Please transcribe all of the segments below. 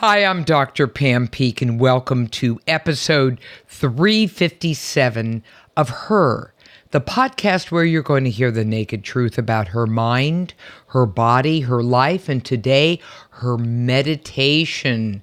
Hi, I'm Dr. Pam Peeke, and welcome to episode 357 of Her, the podcast where you're going to hear the naked truth about her mind, her body, her life, and today, her meditation.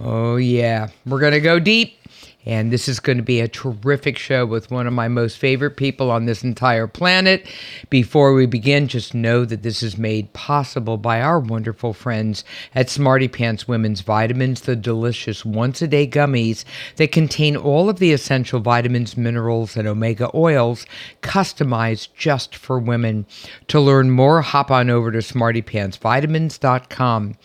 Oh, yeah, we're going to go deep. And this is going to be a terrific show with one of my most favorite people on this entire planet. Before we begin, just know that this is made possible by our wonderful friends at Smarty Pants Women's Vitamins, the delicious once a day gummies that contain all of the essential vitamins, minerals, and omega oils customized just for women. To learn more, hop on over to smartypantsvitamins.com.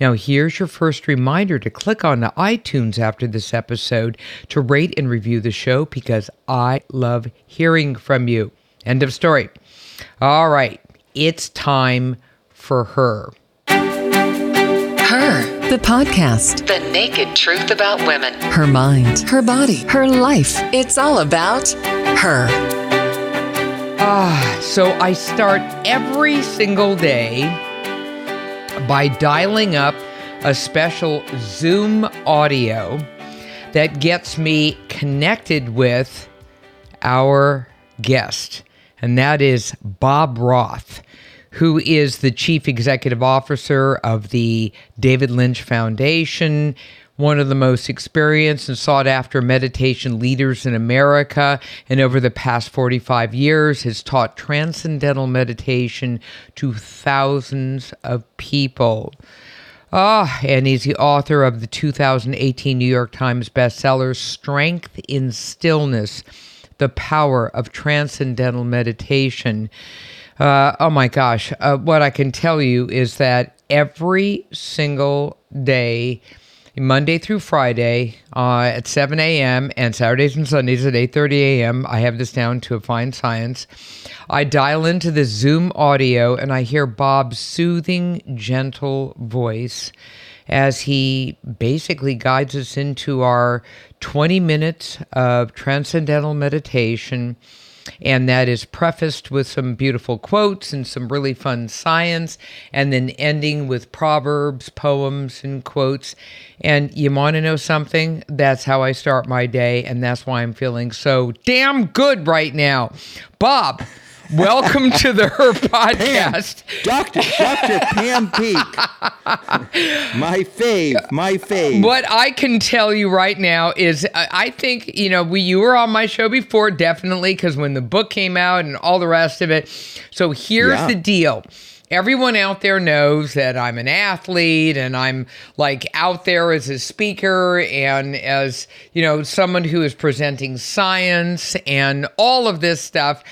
Now, here's your first reminder to click on the iTunes after this episode to rate and review the show because I love hearing from you. End of story. All right, it's time for her. Her, the podcast. The naked truth about women. Her mind, her body, her life. It's all about her. Ah, so I start every single day by dialing up a special Zoom audio that gets me connected with our guest, and that is Bob Roth, who is the Chief Executive Officer of the David Lynch Foundation, one of the most experienced and sought after meditation leaders in America, and over the past 45 years has taught transcendental meditation to thousands of people. Ah, and he's the author of the 2018 New York Times bestseller, Strength in Stillness The Power of Transcendental Meditation. Uh, oh my gosh, uh, what I can tell you is that every single day, Monday through Friday uh, at 7 a.m. and Saturdays and Sundays at 8:30 a.m. I have this down to a fine science. I dial into the Zoom audio and I hear Bob's soothing, gentle voice as he basically guides us into our 20 minutes of transcendental meditation and that is prefaced with some beautiful quotes and some really fun science, and then ending with proverbs, poems, and quotes. And you want to know something? That's how I start my day, and that's why I'm feeling so damn good right now. Bob, Welcome to the Her podcast. Pam, Dr. Dr. Pam Peeke. my fave, my fave. What I can tell you right now is I think, you know, we you were on my show before, definitely, because when the book came out and all the rest of it. So here's yeah. the deal everyone out there knows that I'm an athlete and I'm like out there as a speaker and as, you know, someone who is presenting science and all of this stuff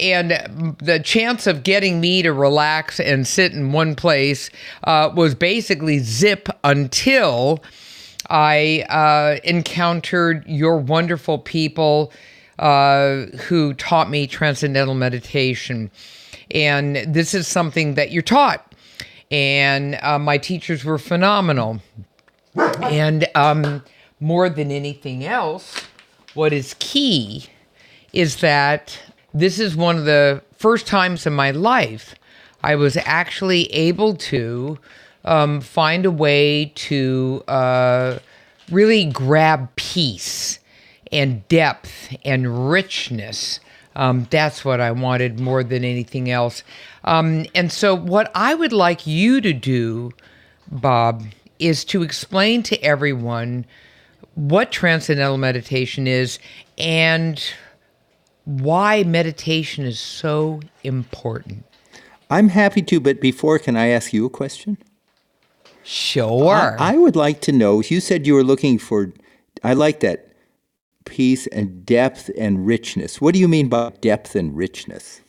and the chance of getting me to relax and sit in one place uh, was basically zip until I uh, encountered your wonderful people uh, who taught me transcendental meditation. And this is something that you're taught. And uh, my teachers were phenomenal. And um, more than anything else, what is key is that this is one of the first times in my life I was actually able to um, find a way to uh, really grab peace and depth and richness. Um, that's what I wanted more than anything else. Um, and so, what I would like you to do, Bob, is to explain to everyone what transcendental meditation is and why meditation is so important. I'm happy to, but before, can I ask you a question? Sure. I, I would like to know. You said you were looking for, I like that peace and depth and richness. What do you mean by depth and richness?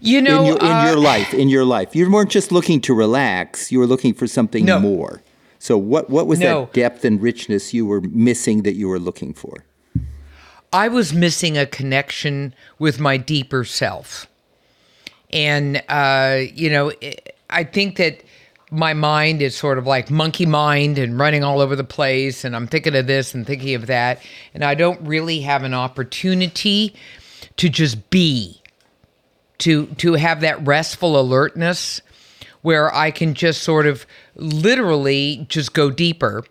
You know, in your, in uh, your life, in your life, you weren't just looking to relax. You were looking for something no. more. So, what what was no. that depth and richness you were missing that you were looking for? I was missing a connection with my deeper self. And, uh, you know, I think that my mind is sort of like monkey mind and running all over the place. And I'm thinking of this and thinking of that. And I don't really have an opportunity to just be, to, to have that restful alertness where I can just sort of literally just go deeper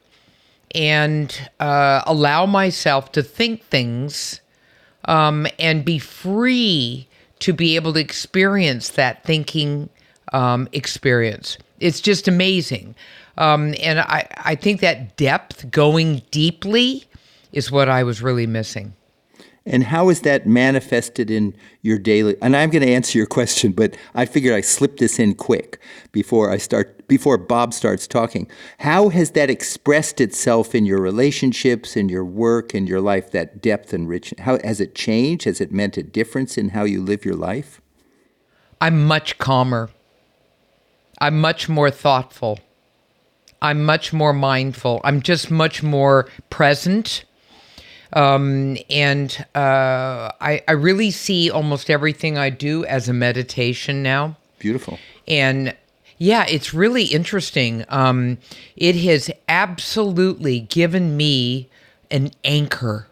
and uh, allow myself to think things um, and be free to be able to experience that thinking um, experience. It's just amazing. Um, and I, I think that depth, going deeply, is what I was really missing. And how is that manifested in your daily? And I'm going to answer your question, but I figured I slip this in quick before I start, before Bob starts talking. How has that expressed itself in your relationships, in your work, in your life? That depth and richness. How has it changed? Has it meant a difference in how you live your life? I'm much calmer. I'm much more thoughtful. I'm much more mindful. I'm just much more present um, and uh, I, I really see almost everything I do as a meditation now. Beautiful. And yeah, it's really interesting. Um, it has absolutely given me an anchor.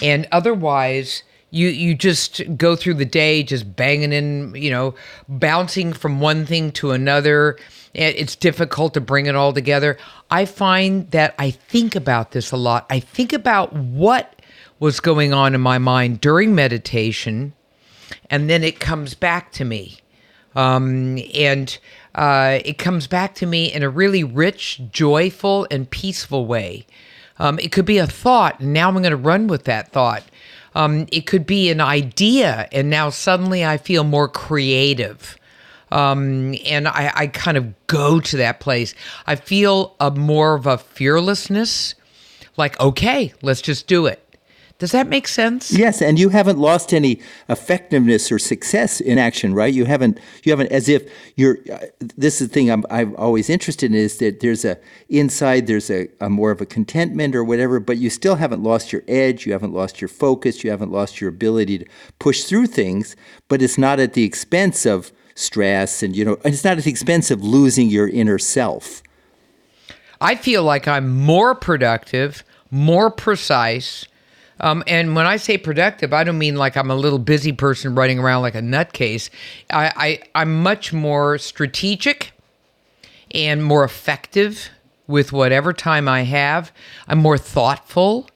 And otherwise, you you just go through the day just banging in, you know, bouncing from one thing to another it's difficult to bring it all together. I find that I think about this a lot. I think about what was going on in my mind during meditation, and then it comes back to me. Um, and uh, it comes back to me in a really rich, joyful, and peaceful way. Um, it could be a thought, and now I'm going to run with that thought. Um, it could be an idea, and now suddenly I feel more creative. Um, and I, I kind of go to that place. I feel a more of a fearlessness, like, okay, let's just do it. Does that make sense? Yes, and you haven't lost any effectiveness or success in action, right? You haven't. You haven't, as if you're. Uh, this is the thing I'm, I'm always interested in is that there's a inside there's a, a more of a contentment or whatever, but you still haven't lost your edge. You haven't lost your focus. You haven't lost your ability to push through things. But it's not at the expense of stress and you know it's not at the expense of losing your inner self i feel like i'm more productive more precise um, and when I say productive, I don't mean like I'm a little busy person running around like a nutcase. I, I, I'm much more strategic and more effective with whatever time I have. I'm more thoughtful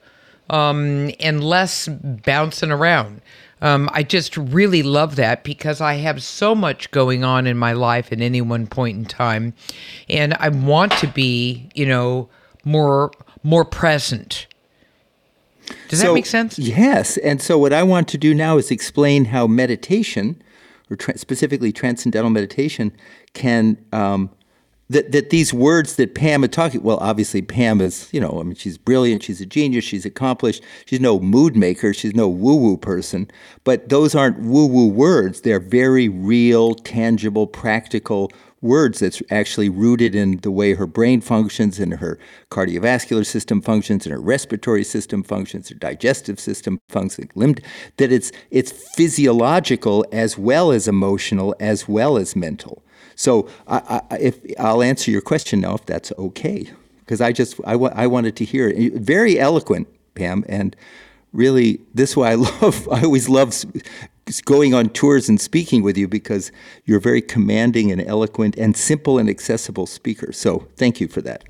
um, and less bouncing around. Um, I just really love that because I have so much going on in my life at any one point in time, and I want to be, you know, more more present. Does so, that make sense? Yes. And so, what I want to do now is explain how meditation, or tra- specifically transcendental meditation, can um, that, that these words that Pam is talking, well, obviously Pam is, you know, I mean, she's brilliant, she's a genius, she's accomplished, she's no mood maker, she's no woo woo person, but those aren't woo woo words. They're very real, tangible, practical words that's actually rooted in the way her brain functions and her cardiovascular system functions and her respiratory system functions, her digestive system functions, that it's it's physiological as well as emotional as well as mental. So I, I, if I'll answer your question now, if that's okay, because I just I, I wanted to hear it. Very eloquent, Pam, and really this is why I love. I always love going on tours and speaking with you because you're a very commanding and eloquent and simple and accessible speaker. So thank you for that.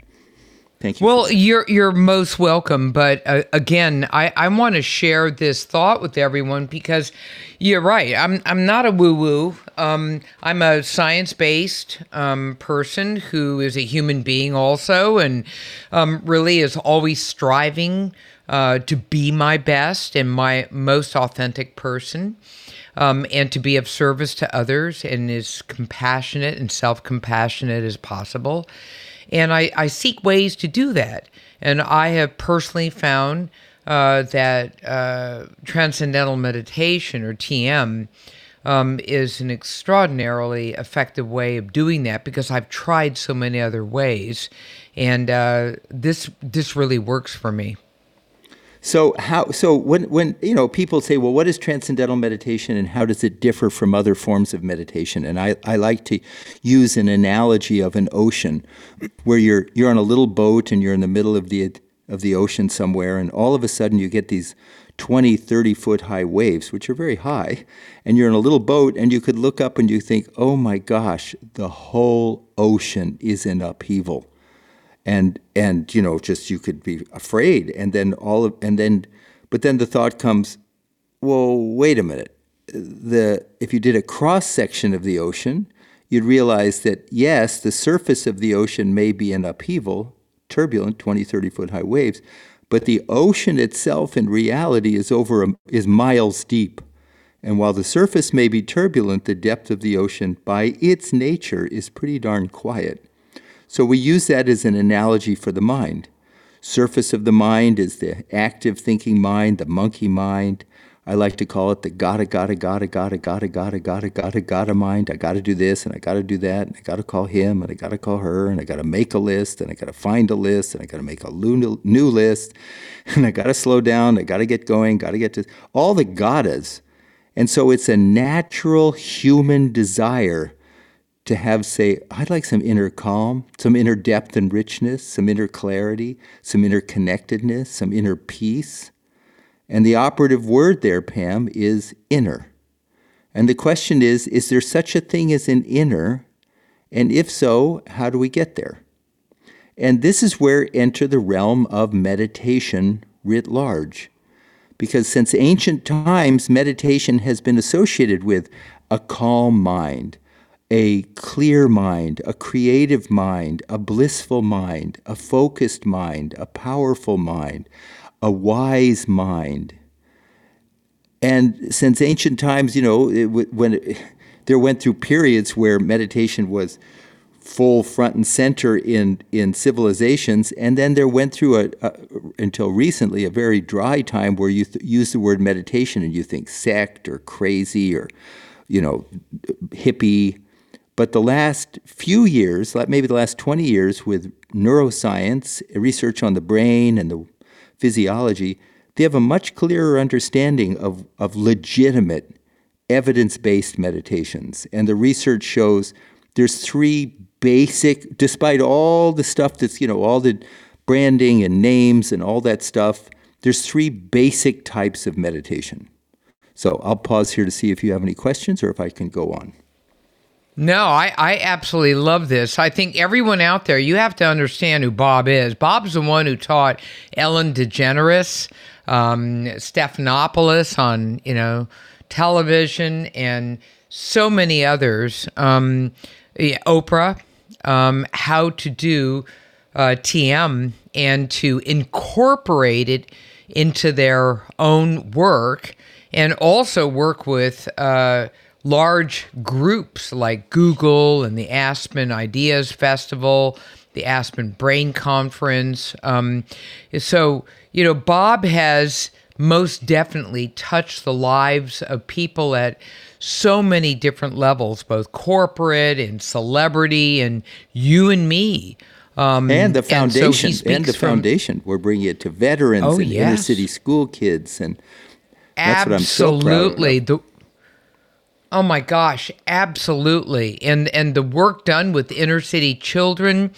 Thank you. Well, you're you're most welcome. But uh, again, I, I want to share this thought with everyone because you're right. I'm I'm not a woo woo. Um, I'm a science based um, person who is a human being also, and um, really is always striving uh, to be my best and my most authentic person. Um, and to be of service to others and as compassionate and self compassionate as possible. And I, I seek ways to do that. And I have personally found uh, that uh, transcendental meditation or TM um, is an extraordinarily effective way of doing that because I've tried so many other ways, and uh, this this really works for me. So how so when when you know people say, well, what is transcendental meditation and how does it differ from other forms of meditation? And I, I like to use an analogy of an ocean where you're you're on a little boat and you're in the middle of the of the ocean somewhere and all of a sudden you get these 20, 30 foot high waves, which are very high, and you're in a little boat and you could look up and you think, oh my gosh, the whole ocean is in upheaval. And, and you know, just you could be afraid. And then all of, and then, but then the thought comes, well, wait a minute. The, if you did a cross section of the ocean, you'd realize that yes, the surface of the ocean may be in upheaval, turbulent, 20, 30 foot high waves, but the ocean itself in reality is over a, is miles deep. And while the surface may be turbulent, the depth of the ocean by its nature is pretty darn quiet. So we use that as an analogy for the mind. Surface of the mind is the active thinking mind, the monkey mind. I like to call it the gotta, gotta, gotta, gotta, gotta, gotta, gotta, gotta, gotta mind. I gotta do this and I gotta do that and I gotta call him and I gotta call her and I gotta make a list and I gotta find a list and I gotta make a new list and I gotta slow down. I gotta get going. Gotta get to all the gottas. And so it's a natural human desire to have, say, I'd like some inner calm, some inner depth and richness, some inner clarity, some inner connectedness, some inner peace. And the operative word there, Pam, is inner. And the question is is there such a thing as an inner? And if so, how do we get there? And this is where enter the realm of meditation writ large. Because since ancient times, meditation has been associated with a calm mind, a clear mind, a creative mind, a blissful mind, a focused mind, a powerful mind, a wise mind. And since ancient times, you know, it, when it, there went through periods where meditation was full front and center in in civilizations, and then there went through a, a until recently a very dry time where you th- use the word meditation and you think sect or crazy or you know hippie. But the last few years, maybe the last 20 years, with neuroscience, research on the brain and the physiology, they have a much clearer understanding of, of legitimate evidence based meditations. And the research shows there's three basic, despite all the stuff that's, you know, all the branding and names and all that stuff, there's three basic types of meditation. So I'll pause here to see if you have any questions or if I can go on. No, I, I absolutely love this. I think everyone out there, you have to understand who Bob is. Bob's the one who taught Ellen DeGeneres, um, Stephanopoulos on, you know, television and so many others, um, yeah, Oprah, um, how to do uh, TM and to incorporate it into their own work and also work with uh, large groups like Google and the Aspen Ideas Festival, the Aspen Brain Conference. Um, so, you know, Bob has most definitely touched the lives of people at so many different levels, both corporate and celebrity, and you and me. Um, and the foundation, and, so and the from, foundation. We're bringing it to veterans oh, and yes. inner city school kids, and that's Absolutely. what I'm so proud of. The, Oh my gosh, absolutely. And and the work done with inner city children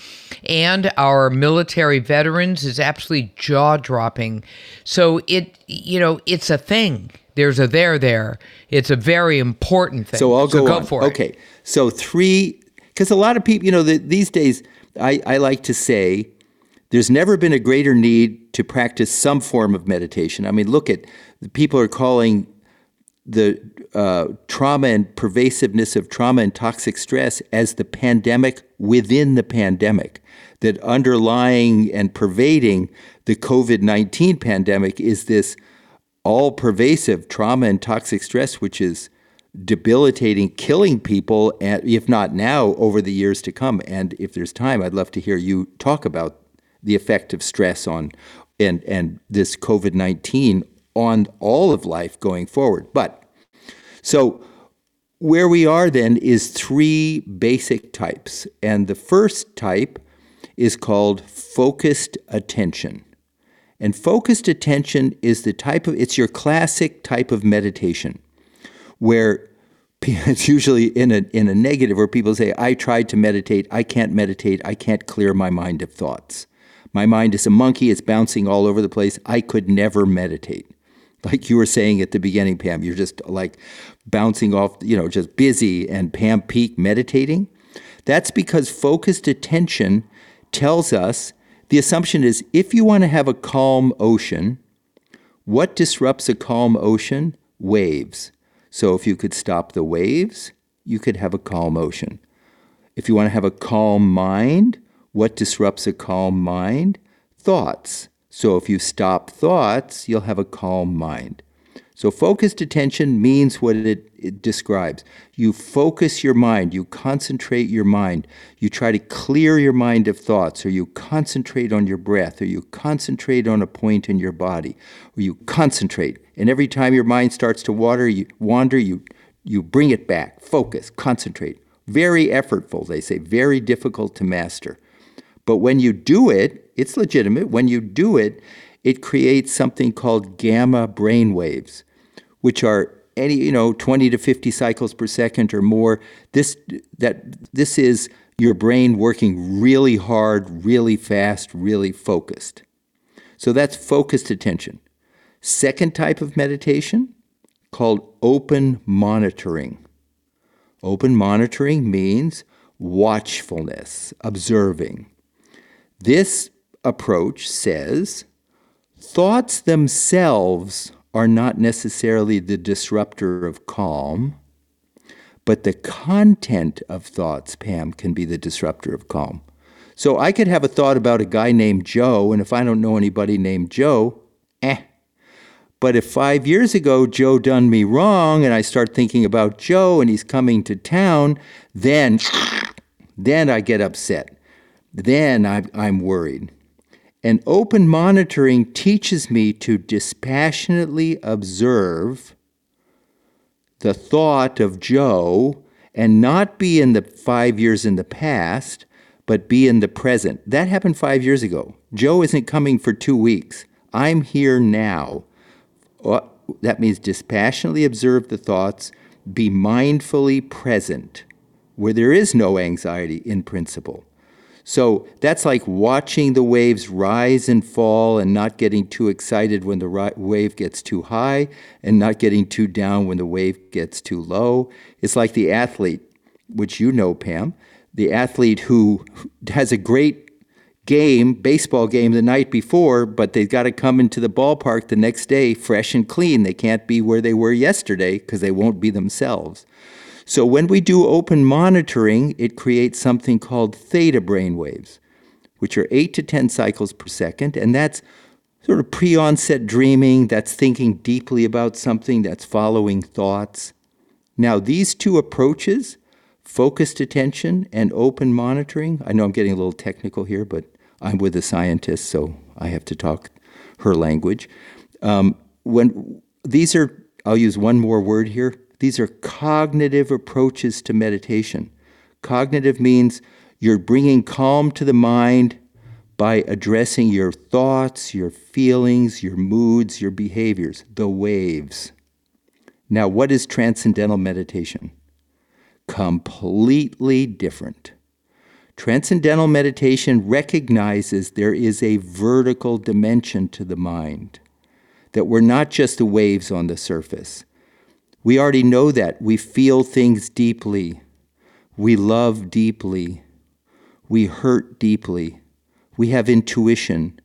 and our military veterans is absolutely jaw-dropping. So it you know, it's a thing. There's a there there. It's a very important thing. So I'll go, so go on. for it. Okay. So three because a lot of people, you know, the, these days I, I like to say there's never been a greater need to practice some form of meditation. I mean, look at the people are calling the uh, trauma and pervasiveness of trauma and toxic stress as the pandemic within the pandemic. That underlying and pervading the COVID 19 pandemic is this all pervasive trauma and toxic stress, which is debilitating, killing people, and if not now, over the years to come. And if there's time, I'd love to hear you talk about the effect of stress on and, and this COVID 19 on all of life going forward. But so where we are then is three basic types. And the first type is called focused attention. And focused attention is the type of, it's your classic type of meditation where it's usually in a, in a negative where people say, I tried to meditate, I can't meditate, I can't clear my mind of thoughts. My mind is a monkey, it's bouncing all over the place, I could never meditate. Like you were saying at the beginning, Pam. You're just like bouncing off, you know, just busy and Pam Peeke meditating. That's because focused attention tells us the assumption is if you want to have a calm ocean, what disrupts a calm ocean? Waves. So if you could stop the waves, you could have a calm ocean. If you want to have a calm mind, what disrupts a calm mind? Thoughts. So if you stop thoughts, you'll have a calm mind. So focused attention means what it, it, describes. You focus your mind, you concentrate your mind, you try to clear your mind of thoughts, or you concentrate on your breath, or you concentrate on a point in your body, or you concentrate. And every time your mind starts to water, you wander, you you bring it back. Focus, concentrate. Very effortful, they say, very difficult to master. But when you do it, it's legitimate. When you do it, it creates something called gamma brain waves, which are any you know 20 to 50 cycles per second or more. This that this is your brain working really hard, really fast, really focused. So that's focused attention. Second type of meditation called open monitoring. Open monitoring means watchfulness, observing. This approach says thoughts themselves are not necessarily the disruptor of calm, but the content of thoughts, Pam, can be the disruptor of calm. So I could have a thought about a guy named Joe, and if I don't know anybody named Joe, eh. But if five years ago Joe done me wrong and I start thinking about Joe and he's coming to town, then, then I get upset. Then I'm, I'm worried. And open monitoring teaches me to dispassionately observe the thought of Joe and not be in the five years in the past, but be in the present. That happened five years ago. Joe isn't coming for two weeks. I'm here now. Uh, that means dispassionately observe the thoughts, be mindfully present, where there is no anxiety in principle. So that's like watching the waves rise and fall and not getting too excited when the ri- wave gets too high and not getting too down when the wave gets too low. It's like the athlete, which you know, Pam, the athlete who has a great game, baseball game the night before, but they've got to come into the ballpark the next day fresh and clean. They can't be where they were yesterday because they won't be themselves. So when we do open monitoring, it creates something called theta brain waves, which are 8 to 10 cycles per second, and that's sort of pre-onset dreaming, that's thinking deeply about something, that's following thoughts. Now, these two approaches, focused attention and open monitoring, I know I'm getting a little technical here, but I'm with a scientist, so I have to talk her language. Um, when these are, I'll use one more word here, these are cognitive approaches to meditation. Cognitive means you're bringing calm to the mind by addressing your thoughts, your feelings, your moods, your behaviors, the waves. Now, what is transcendental meditation? Completely different. Transcendental meditation recognizes there is a vertical dimension to the mind, that we're not just the waves on the surface we already know that. We feel things deeply. We love deeply. We hurt deeply. We have intuition.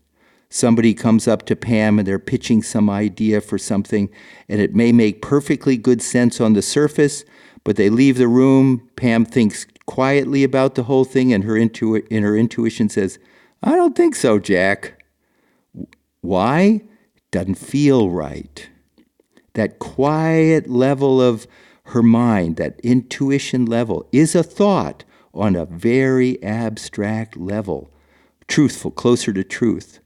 Somebody comes up to Pam and they're pitching some idea for something, and it may make perfectly good sense on the surface, but they leave the room. Pam thinks quietly about the whole thing, and her, intu- and her intuition says, I don't think so, Jack. Why? Doesn't feel right that quiet level of her mind, that intuition level, is a thought on a very abstract level, truthful, closer to truth.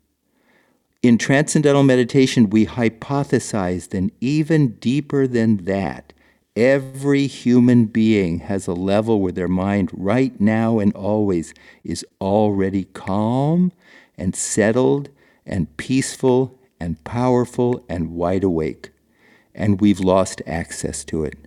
In transcendental meditation, we hypothesize that even deeper than that, every human being has a level where their mind, right now and always, is already calm and settled and peaceful and powerful and wide awake and we've lost access to it.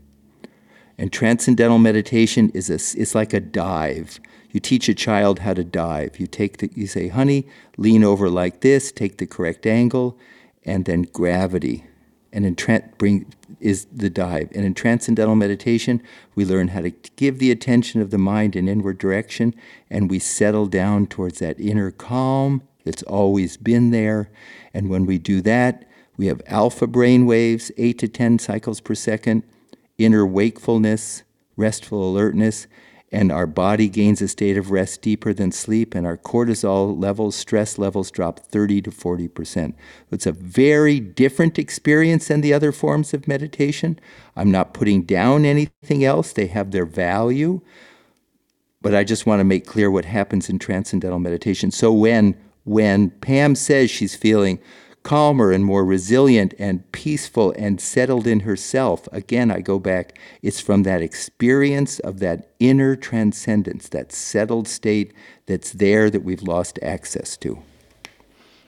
And transcendental meditation is a, it's like a dive. You teach a child how to dive. You take the, you say, "Honey, lean over like this, take the correct angle, and then gravity." and in tran- bring is the dive. And in transcendental meditation, we learn how to give the attention of the mind an inward direction, and we settle down towards that inner calm that's always been there. And when we do that, we have alpha brain waves, 8 to 10 cycles per second, inner wakefulness, restful alertness, and our body gains a state of rest deeper than sleep, and our cortisol levels, stress levels drop 30 to 40 percent. It's a very different experience than the other forms of meditation. I'm not putting down anything else, they have their value, but I just want to make clear what happens in transcendental meditation. So when when Pam says she's feeling calmer and more resilient and peaceful and settled in herself. Again, I go back, it's from that experience of that inner transcendence, that settled state that's there that we've lost access to.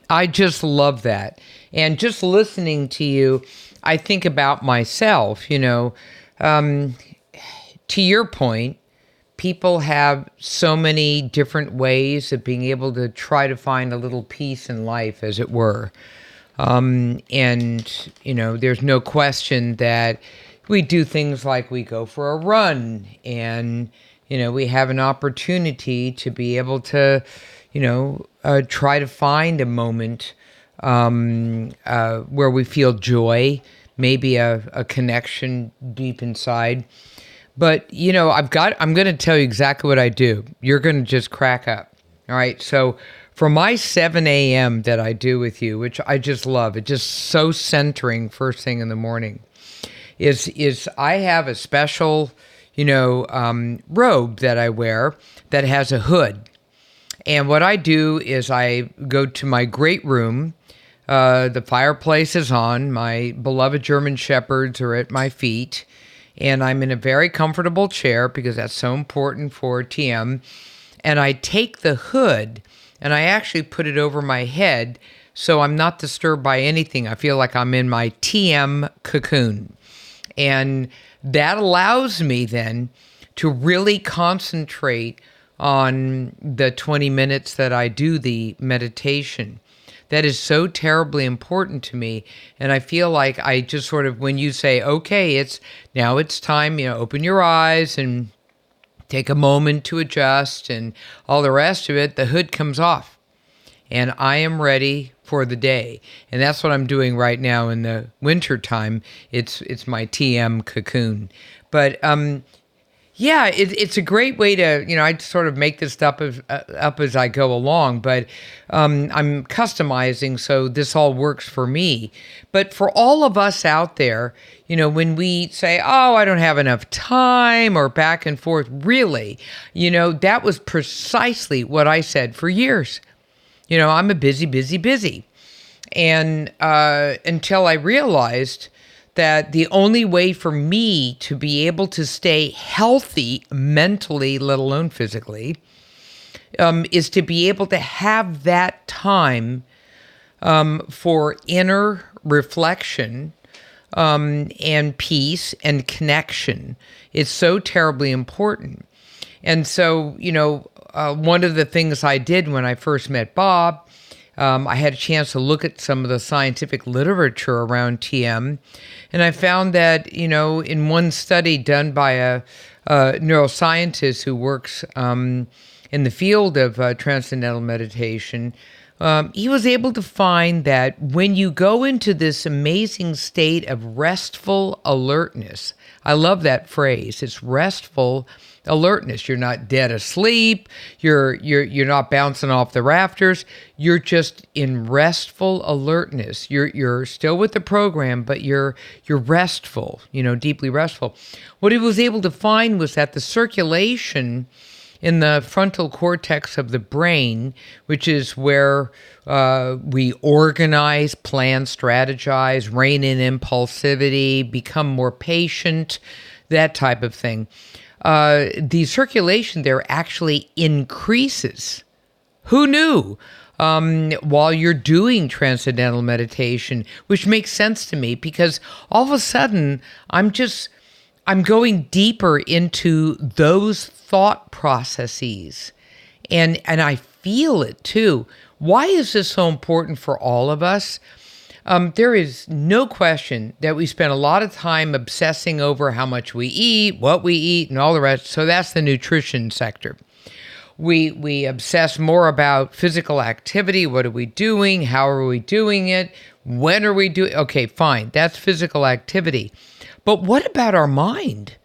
I just love that. And just listening to you, I think about myself, you know, um, to your point, people have so many different ways of being able to try to find a little peace in life, as it were. Um, and, you know, there's no question that we do things like we go for a run and, you know, we have an opportunity to be able to, you know, uh, try to find a moment um, uh, where we feel joy, maybe a, a connection deep inside. But, you know, I've got, I'm going to tell you exactly what I do. You're going to just crack up. All right. So, for my 7 a.m. that I do with you, which I just love, it's just so centering first thing in the morning, is is I have a special, you know, um, robe that I wear that has a hood. And what I do is I go to my great room. Uh, the fireplace is on. My beloved German Shepherds are at my feet. And I'm in a very comfortable chair because that's so important for TM. And I take the hood and I actually put it over my head so I'm not disturbed by anything. I feel like I'm in my TM cocoon. And that allows me then to really concentrate on the 20 minutes that I do the meditation. That is so terribly important to me. And I feel like I just sort of, when you say, okay, it's now it's time, you know, open your eyes and take a moment to adjust and all the rest of it, the hood comes off. And I am ready for the day. And that's what I'm doing right now in the winter time. It's it's my TM cocoon. But um yeah, it, it's a great way to, you know, I sort of make this stuff as, uh, up as I go along, but um, I'm customizing so this all works for me. But for all of us out there, you know, when we say, oh, I don't have enough time or back and forth, really, you know, that was precisely what I said for years. You know, I'm a busy, busy, busy. And uh, until I realized, that the only way for me to be able to stay healthy mentally, let alone physically, um, is to be able to have that time um, for inner reflection um, and peace and connection. It's so terribly important. And so, you know, uh, one of the things I did when I first met Bob um, I had a chance to look at some of the scientific literature around TM, and I found that, you know, in one study done by a, a neuroscientist who works um, in the field of uh, transcendental meditation, um, he was able to find that when you go into this amazing state of restful alertness, I love that phrase, it's restful alertness. You're not dead asleep. You're you're you're not bouncing off the rafters. You're just in restful alertness. You're you're still with the program, but you're you're restful. You know, deeply restful. What he was able to find was that the circulation in the frontal cortex of the brain, which is where uh, we organize, plan, strategize, rein in impulsivity, become more patient, that type of thing uh, the circulation there actually increases. Who knew? Um, while you're doing transcendental meditation, which makes sense to me because all of a sudden I'm just I'm going deeper into those thought processes, and and I feel it too. Why is this so important for all of us? Um, there is no question that we spend a lot of time obsessing over how much we eat, what we eat, and all the rest. So that's the nutrition sector. We we obsess more about physical activity. What are we doing? How are we doing it? When are we doing? Okay, fine. That's physical activity. But what about our mind?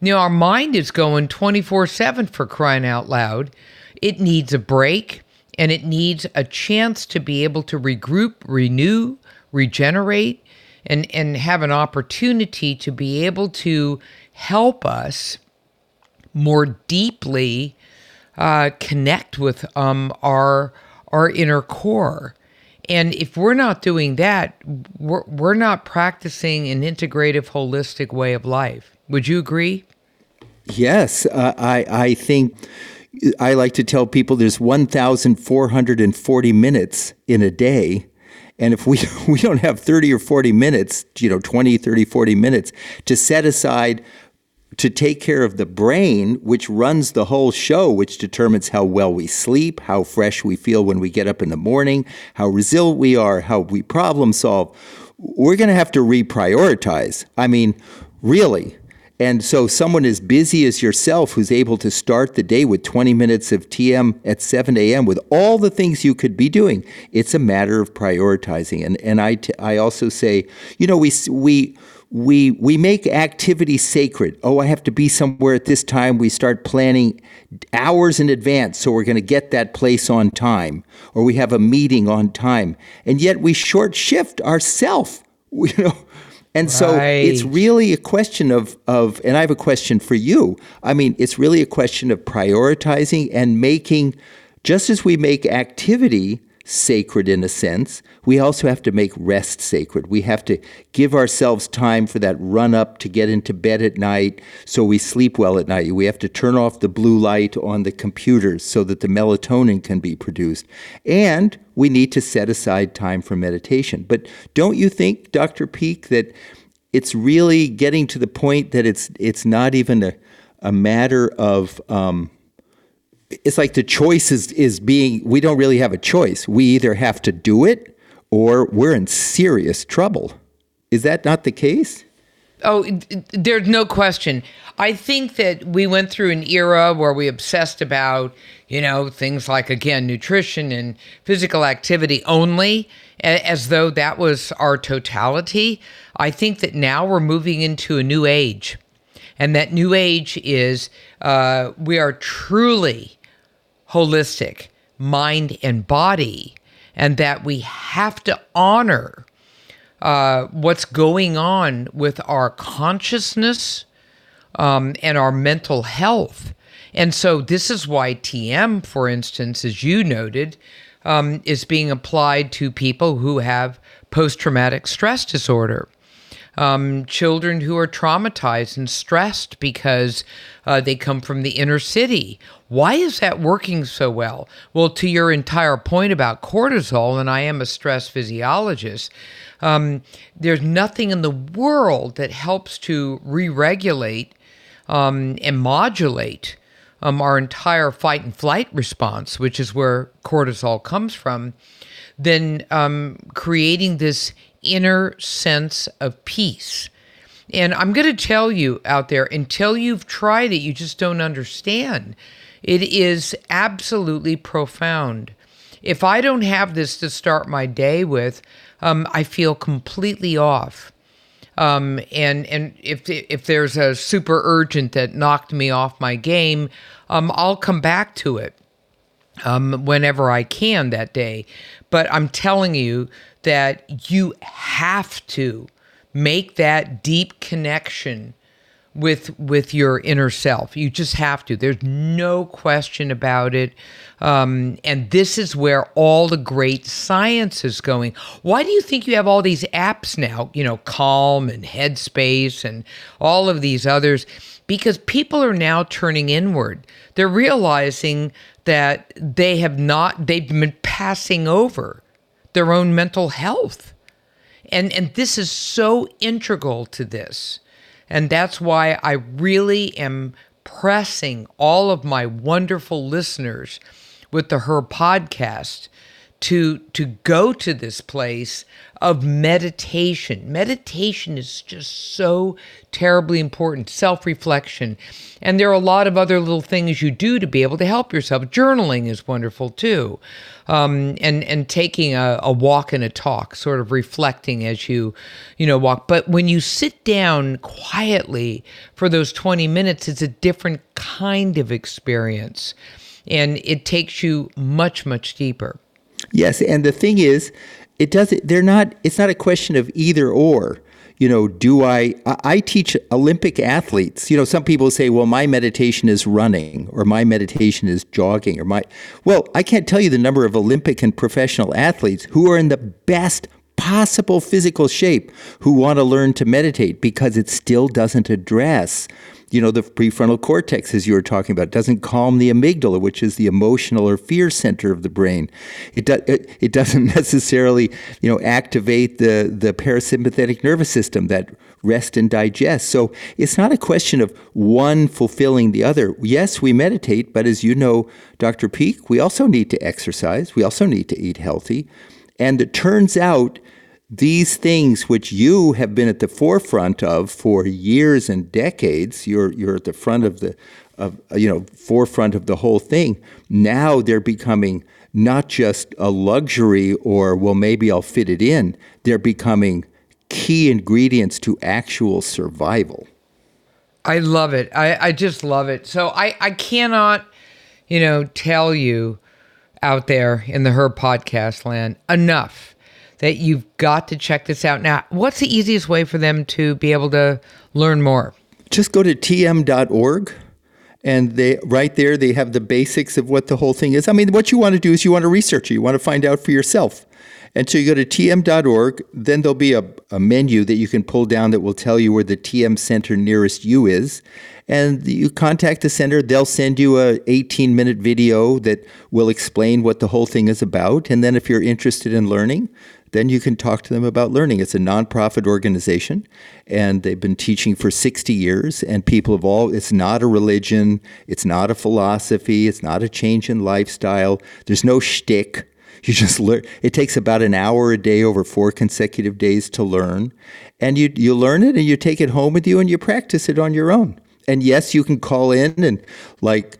You know, our mind is going 24 7 for crying out loud. It needs a break and it needs a chance to be able to regroup, renew, regenerate, and, and have an opportunity to be able to help us more deeply uh, connect with um, our our inner core. And if we're not doing that, we're, we're not practicing an integrative, holistic way of life. Would you agree? Yes, uh, I I think I like to tell people there's 1,440 minutes in a day. And if we, we don't have 30 or 40 minutes, you know, 20, 30, 40 minutes to set aside to take care of the brain, which runs the whole show, which determines how well we sleep, how fresh we feel when we get up in the morning, how resilient we are, how we problem solve, we're going to have to reprioritize. I mean, really. And so, someone as busy as yourself who's able to start the day with 20 minutes of TM at 7 a.m. with all the things you could be doing, it's a matter of prioritizing. And, and I, t- I also say, you know, we, we, we, we make activity sacred. Oh, I have to be somewhere at this time. We start planning hours in advance so we're going to get that place on time, or we have a meeting on time. And yet we short shift ourself. You know, and so Right. it's really a question of, of, and I have a question for you. I mean, it's really a question of prioritizing and making, just as we make activity sacred in a sense, we also have to make rest sacred. We have to give ourselves time for that run up to get into bed at night so we sleep well at night. We have to turn off the blue light on the computers so that the melatonin can be produced. And we need to set aside time for meditation. But don't you think, Dr. Peeke, that it's really getting to the point that it's it's not even a, a matter of um, it's like the choice is, is being we don't really have a choice. We either have to do it or we're in serious trouble. Is that not the case? Oh, there's no question. I think that we went through an era where we obsessed about, you know, things like, again, nutrition and physical activity only, as though that was our totality. I think that now we're moving into a new age. And that new age is uh, we are truly holistic, mind and body, and that we have to honor uh, what's going on with our consciousness um, and our mental health. And so, this is why TM, for instance, as you noted, um, is being applied to people who have post traumatic stress disorder. Um, children who are traumatized and stressed because uh, they come from the inner city. Why is that working so well? Well, to your entire point about cortisol, and I am a stress physiologist, um, there's nothing in the world that helps to re regulate um, and modulate um, our entire fight and flight response, which is where cortisol comes from, than um, creating this inner sense of peace. And I'm going to tell you out there, until you've tried it, you just don't understand. It is absolutely profound. If I don't have this to start my day with, um, I feel completely off. Um, and and if if there's a super urgent that knocked me off my game, um, I'll come back to it um, whenever I can that day. But I'm telling you that you have to make that deep connection with with your inner self. You just have to. There's no question about it. Um, and this is where all the great science is going. Why do you think you have all these apps now? You know, Calm and Headspace and all of these others. Because people are now turning inward. They're realizing that they have not. They've been passing over their own mental health and and this is so integral to this and that's why i really am pressing all of my wonderful listeners with the her podcast to to go to this place of meditation. Meditation is just so terribly important, self-reflection. And there are a lot of other little things you do to be able to help yourself. Journaling is wonderful too. Um, and and taking a, a walk and a talk, sort of reflecting as you, you know, walk. But when you sit down quietly for those 20 minutes, it's a different kind of experience. And it takes you much, much deeper. Yes, and the thing is, it doesn't. They're not. It's not a question of either or. You know, do I? I teach Olympic athletes. You know, some people say, "Well, my meditation is running, or my meditation is jogging, or my." Well, I can't tell you the number of Olympic and professional athletes who are in the best possible physical shape who want to learn to meditate because it still doesn't address you know, the prefrontal cortex, as you were talking about, doesn't calm the amygdala, which is the emotional or fear center of the brain. It, do, it, it doesn't necessarily, you know, activate the, the parasympathetic nervous system that rest and digest. So it's not a question of one fulfilling the other. Yes, we meditate, but as you know, Dr. Peeke, we also need to exercise. We also need to eat healthy. And it turns out these things which you have been at the forefront of for years and decades you're you're at the front of the of you know forefront of the whole thing. Now they're becoming not just a luxury or well maybe I'll fit it in. They're becoming key ingredients to actual survival. I love it. I, I just love it. So I I cannot you know tell you out there in the her podcast land enough that you've got to check this out. Now, what's the easiest way for them to be able to learn more? Just go to tm.org and they right there they have the basics of what the whole thing is. I mean, what you want to do is you want to research it. You want to find out for yourself. And so you go to tm.org, then there'll be a, a menu that you can pull down that will tell you where the TM center nearest you is. And you contact the center, they'll send you a 18 minute video that will explain what the whole thing is about. And then if you're interested in learning, then you can talk to them about learning. It's a nonprofit organization, and they've been teaching for 60 years. And people of all, it's not a religion, it's not a philosophy, it's not a change in lifestyle. There's no shtick. You just learn. It takes about an hour a day over four consecutive days to learn, and you you learn it and you take it home with you and you practice it on your own. And yes, you can call in and like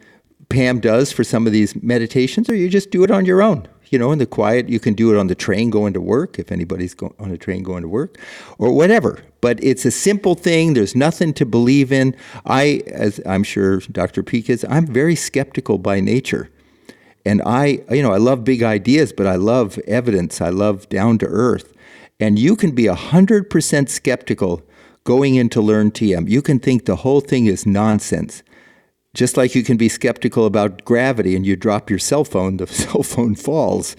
Pam does for some of these meditations, or you just do it on your own you know, in the quiet. You can do it on the train going to work if anybody's go- on a train going to work or whatever. But it's a simple thing. There's nothing to believe in. I, as I'm sure Dr. Peeke is, I'm very skeptical by nature. And I, you know, I love big ideas, but I love evidence. I love down to earth. And you can be 100% skeptical going in to learn TM. You can think the whole thing is nonsense. Just like you can be skeptical about gravity and you drop your cell phone, the cell phone falls.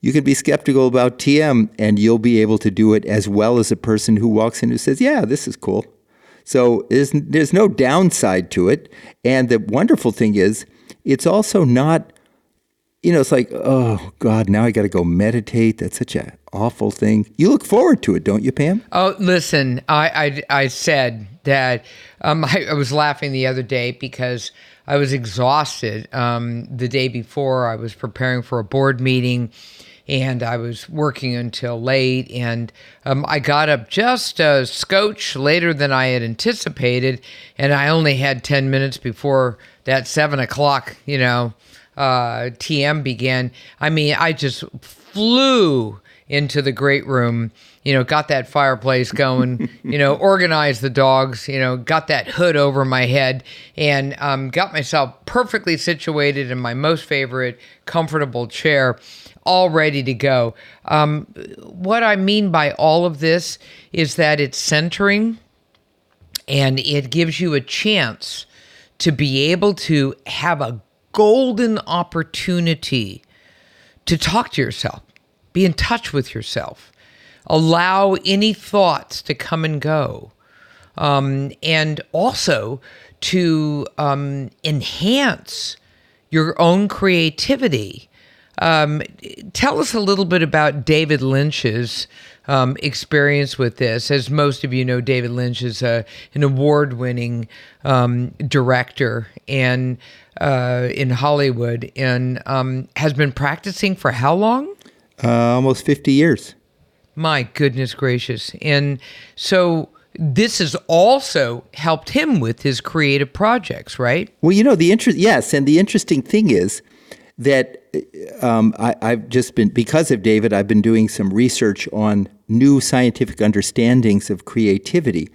You can be skeptical about TM and you'll be able to do it as well as a person who walks in who says, Yeah, this is cool. So there's, there's no downside to it. And the wonderful thing is, it's also not you know, it's like, oh God, now I got to go meditate. That's such an awful thing. You look forward to it, don't you, Pam? Oh, listen, I I, I said that um, I, I, was laughing the other day because I was exhausted. Um, the day before, I was preparing for a board meeting. And I was working until late, and um, I got up just a scotch later than I had anticipated, and I only had ten minutes before that seven o'clock, you know, uh, TM began, I mean, I just flew into the great room, you know, got that fireplace going, you know, organized the dogs, you know, got that hood over my head, and um, got myself perfectly situated in my most favorite comfortable chair, all ready to go. Um, what I mean by all of this is that it's centering and it gives you a chance to be able to have a golden opportunity to talk to yourself, be in touch with yourself, allow any thoughts to come and go, um, and also to um, enhance your own creativity. Um, tell us a little bit about David Lynch's um, experience with this. As most of you know, David Lynch is a, an award winning um, director and uh, in Hollywood and um, has been practicing for how long? Uh, almost 50 years. My goodness gracious. And so this has also helped him with his creative projects, right? Well, you know, the interest, yes. And the interesting thing is that um, I, I've just been, because of David, I've been doing some research on new scientific understandings of creativity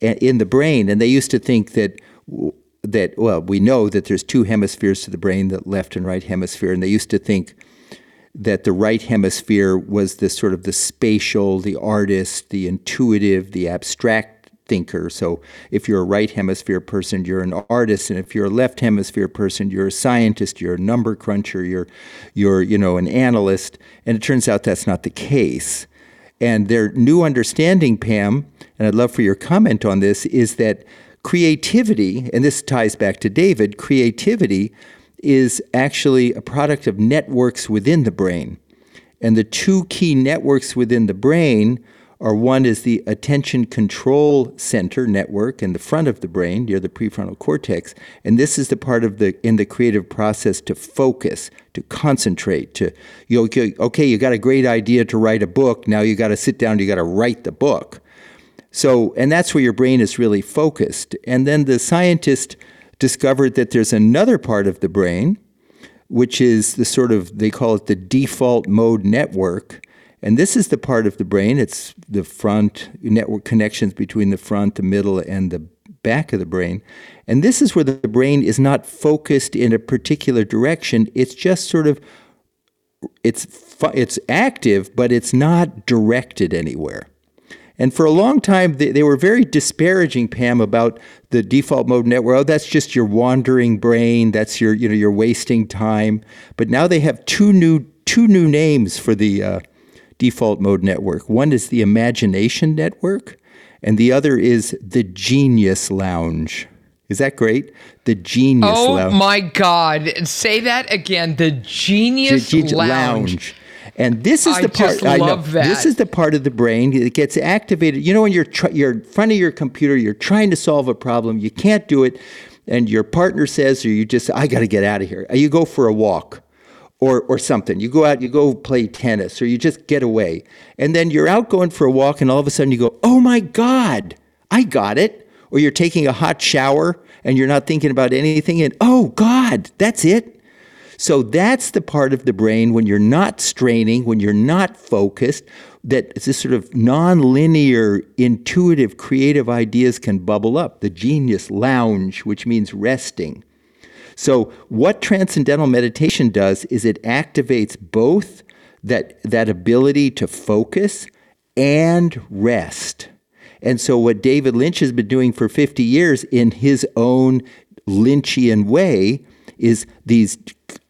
in the brain. And they used to think that that well we know that there's two hemispheres to the brain the left and right hemisphere. And they used to think that the right hemisphere was the sort of the spatial the artist the intuitive the abstract thinker. So if you're a right hemisphere person you're an artist. And if you're a left hemisphere person you're a scientist you're a number cruncher you're you're you know an analyst. And it turns out that's not the case and their new understanding pam and i'd love for your comment on this is that creativity, and this ties back to David, creativity is actually a product of networks within the brain. And the two key networks within the brain are one is the attention control center network in the front of the brain near the prefrontal cortex and this is the part of the in the creative process to focus to concentrate to you okay, okay you got a great idea to write a book now you got to sit down you got to write the book so, and that's where your brain is really focused. And then the scientist discovered that there's another part of the brain, which is the sort of, they call it the default mode network. And this is the part of the brain, it's the front network connections between the front, the middle, and the back of the brain. And this is where the brain is not focused in a particular direction. It's just sort of it's it's active, but it's not directed anywhere. And for a long time, they, they, were very disparaging, Pam, about the default mode network. Oh, that's just your wandering brain. That's your, you know, you're wasting time. But now they have two new, two new names for the uh, default mode network. One is the Imagination Network, and the other is the Genius Lounge. Is that great? The Genius oh Lounge. Oh my God! Say that again. The Genius G- G- Lounge. Lounge. And this is I the part I know. That. This is the part of the brain that gets activated. You know, when you're tr- you're in front of your computer, you're trying to solve a problem, you can't do it, and your partner says, or you just, I got to get out of here. You go for a walk, or or something. You go out, you go play tennis, or you just get away, and then you're out going for a walk, and all of a sudden you go, Oh my God, I got it. Or you're taking a hot shower and you're not thinking about anything, and oh God, that's it. So that's the part of the brain when you're not straining, when you're not focused, that this sort of nonlinear, intuitive, creative ideas can bubble up. The genius lounge, which means resting. So what transcendental meditation does is it activates both that, that ability to focus and rest. And so, what David Lynch has been doing for 50 years in his own Lynchian way is these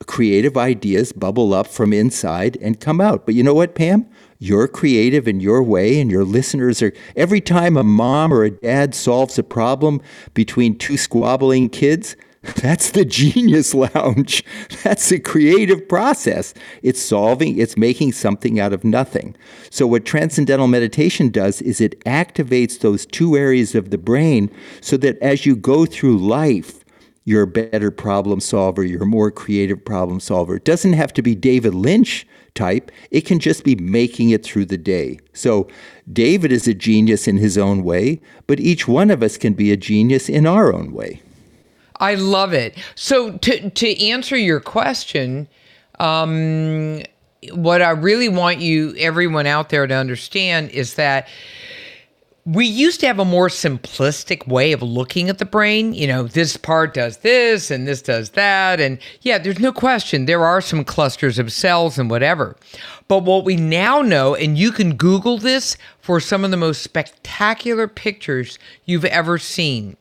creative ideas bubble up from inside and come out. But you know what, Pam? You're creative in your way, and your listeners are. Every time a mom or a dad solves a problem between two squabbling kids, that's the genius lounge. That's the creative process. It's solving, it's making something out of nothing. So, what transcendental meditation does is it activates those two areas of the brain so that as you go through life, you're a better problem solver, you're a more creative problem solver. It doesn't have to be David Lynch type, it can just be making it through the day. So, David is a genius in his own way, but each one of us can be a genius in our own way. I love it. So, to, to answer your question, um, what I really want you, everyone out there, to understand is that we used to have a more simplistic way of looking at the brain. You know, this part does this and this does that. And yeah, there's no question there are some clusters of cells and whatever. But what we now know, and you can Google this for some of the most spectacular pictures you've ever seen,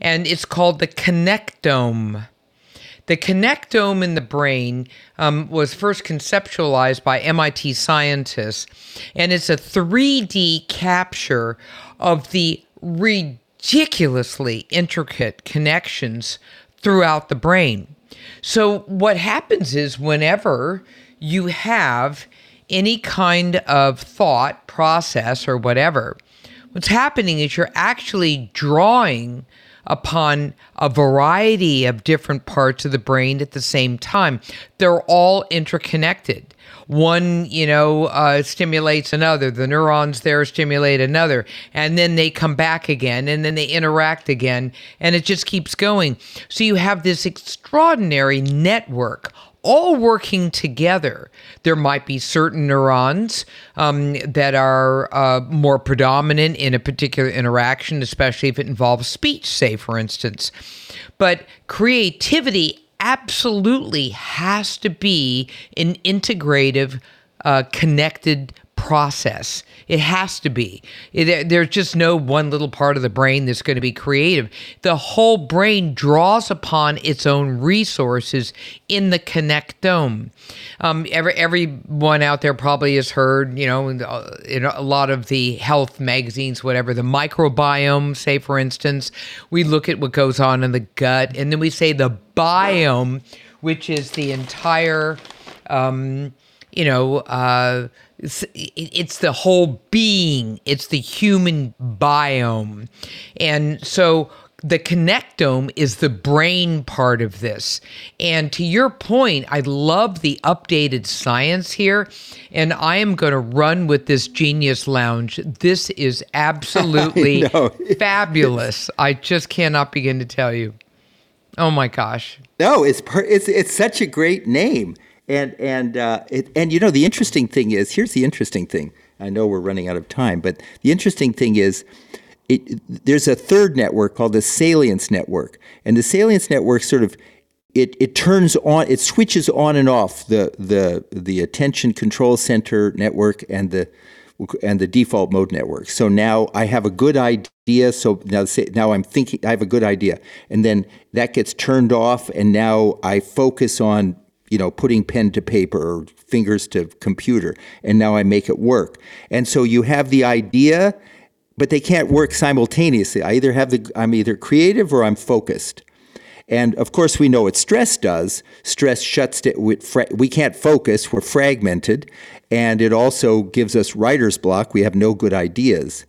and it's called the connectome. The connectome in the brain um, was first conceptualized by MIT scientists, and it's a 3D capture of the ridiculously intricate connections throughout the brain. So, what happens is whenever you have any kind of thought process or whatever, what's happening is you're actually drawing upon a variety of different parts of the brain at the same time. They're all interconnected. one, you know, uh, stimulates another. The neurons there stimulate another, and then they come back again, and then they interact again, and it just keeps going. So you have this extraordinary network all working together. There might be certain neurons um, that are uh, more predominant in a particular interaction, especially if it involves speech, say, for instance. But creativity absolutely has to be an integrative, uh, connected process. It has to be. There's just no one little part of the brain that's going to be creative. The whole brain draws upon its own resources in the connectome. Um, every everyone out there probably has heard, you know, in a lot of the health magazines, whatever the microbiome. Say, for instance, we look at what goes on in the gut, and then we say the biome, which is the entire. Um, you know, uh, it's, it's the whole being, it's the human biome. And so the connectome is the brain part of this. And to your point, I love the updated science here. And I am going to run with this Genius Lounge. This is absolutely fabulous. I just cannot begin to tell you. Oh my gosh. No, it's per- it's it's such a great name. And and uh, it, and you know the interesting thing is here's the interesting thing. I know we're running out of time, but the interesting thing is. It, there's a third network called the salience network and the salience network sort of it, it turns on it switches on and off the the the attention control center network and the and the default mode network. So now I have a good idea. So now now I'm thinking I have a good idea, and then that gets turned off, and now I focus on you know, putting pen to paper or fingers to computer, and now I make it work. And so you have the idea, but they can't work simultaneously. I either have the I'm either creative or I'm focused. And of course, we know what stress does. Stress shuts it. We can't focus. We're fragmented, and it also gives us writer's block. We have no good ideas.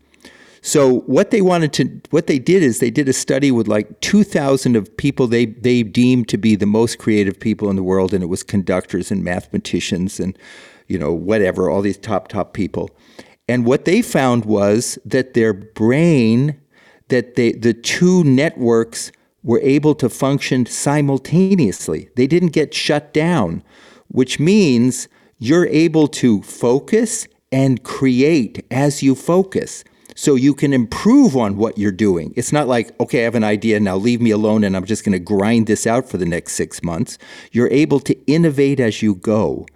So what they wanted to, what they did is they did a study with like 2,000 of people they they deemed to be the most creative people in the world, and it was conductors and mathematicians and you know whatever, all these top top people. And what they found was that their brain, that they the two networks were able to function simultaneously. They didn't get shut down, which means you're able to focus and create as you focus so you can improve on what you're doing. It's not like, okay, I have an idea, now leave me alone and I'm just going to grind this out for the next six months. You're able to innovate as you go.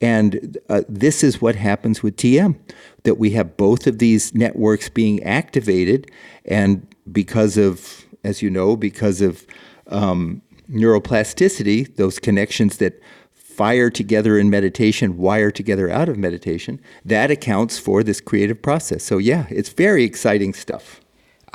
And uh, this is what happens with TM that we have both of these networks being activated. And because of, as you know, because of um, neuroplasticity, those connections that fire together in meditation, wire together out of meditation, that accounts for this creative process. So, yeah, it's very exciting stuff.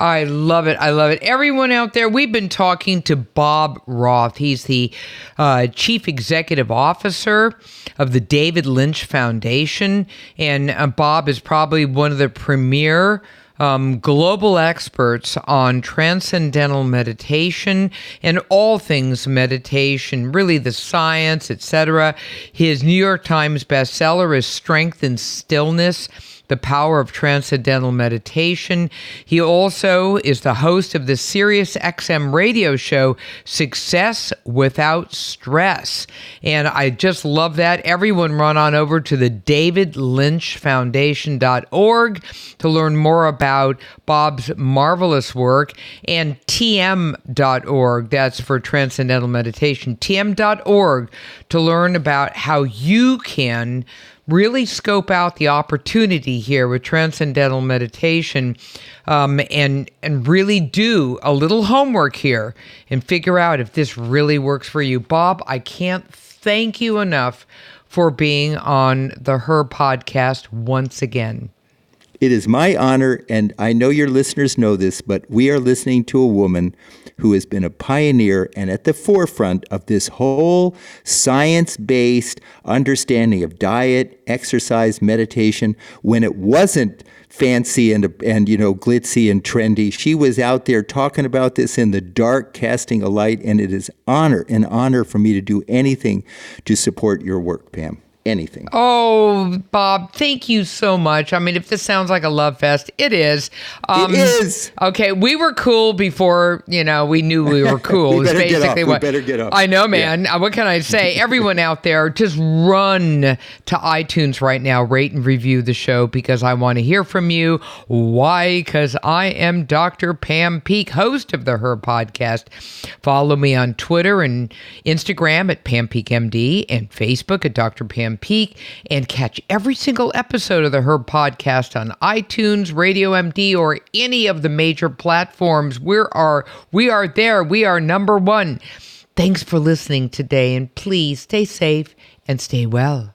I love it. I love it. Everyone out there, we've been talking to Bob Roth. He's the uh, chief executive officer of the David Lynch Foundation. And uh, Bob is probably one of the premier um, global experts on transcendental meditation and all things meditation, really the science, etc. His New York Times bestseller is Strength in Stillness the Power of Transcendental Meditation. He also is the host of the Sirius XM radio show Success Without Stress. And I just love that. Everyone run on over to the David Lynch davidlynchfoundation.org to learn more about Bob's marvelous work and tm.org. That's for Transcendental Meditation. tm.org to learn about how you can really scope out the opportunity here with transcendental meditation um, and and really do a little homework here and figure out if this really works for you. Bob i can't thank you enough for being on the her podcast once again. It is my honor and i know your listeners know this but we are listening to a woman who has been a pioneer and at the forefront of this whole science based understanding of diet, exercise, meditation when it wasn't fancy and and you know glitzy and trendy. She was out there talking about this in the dark, casting a light, and it is honor an honor for me to do anything to support your work, Pam. Anything. Oh, Bob, thank you so much. I mean, if this sounds like a love fest, it is. Um, it is. Okay, we were cool before you know we knew we were cool. We better get basically We what better get off. I know, man. Uh, What can I say? Everyone out there, just run to iTunes right now, rate and review the show because I want to hear from you. Why? Because I am Dr. Pam Peeke, host of the Her Podcast. Follow me on Twitter and Instagram at Pam Peeke MD and Facebook at Dr. Pam Peeke, and catch every single episode of the Her Podcast on iTunes, Radio MD, or any of the major platforms. We are we are there. We are number one. Thanks for listening today, and please stay safe and stay well.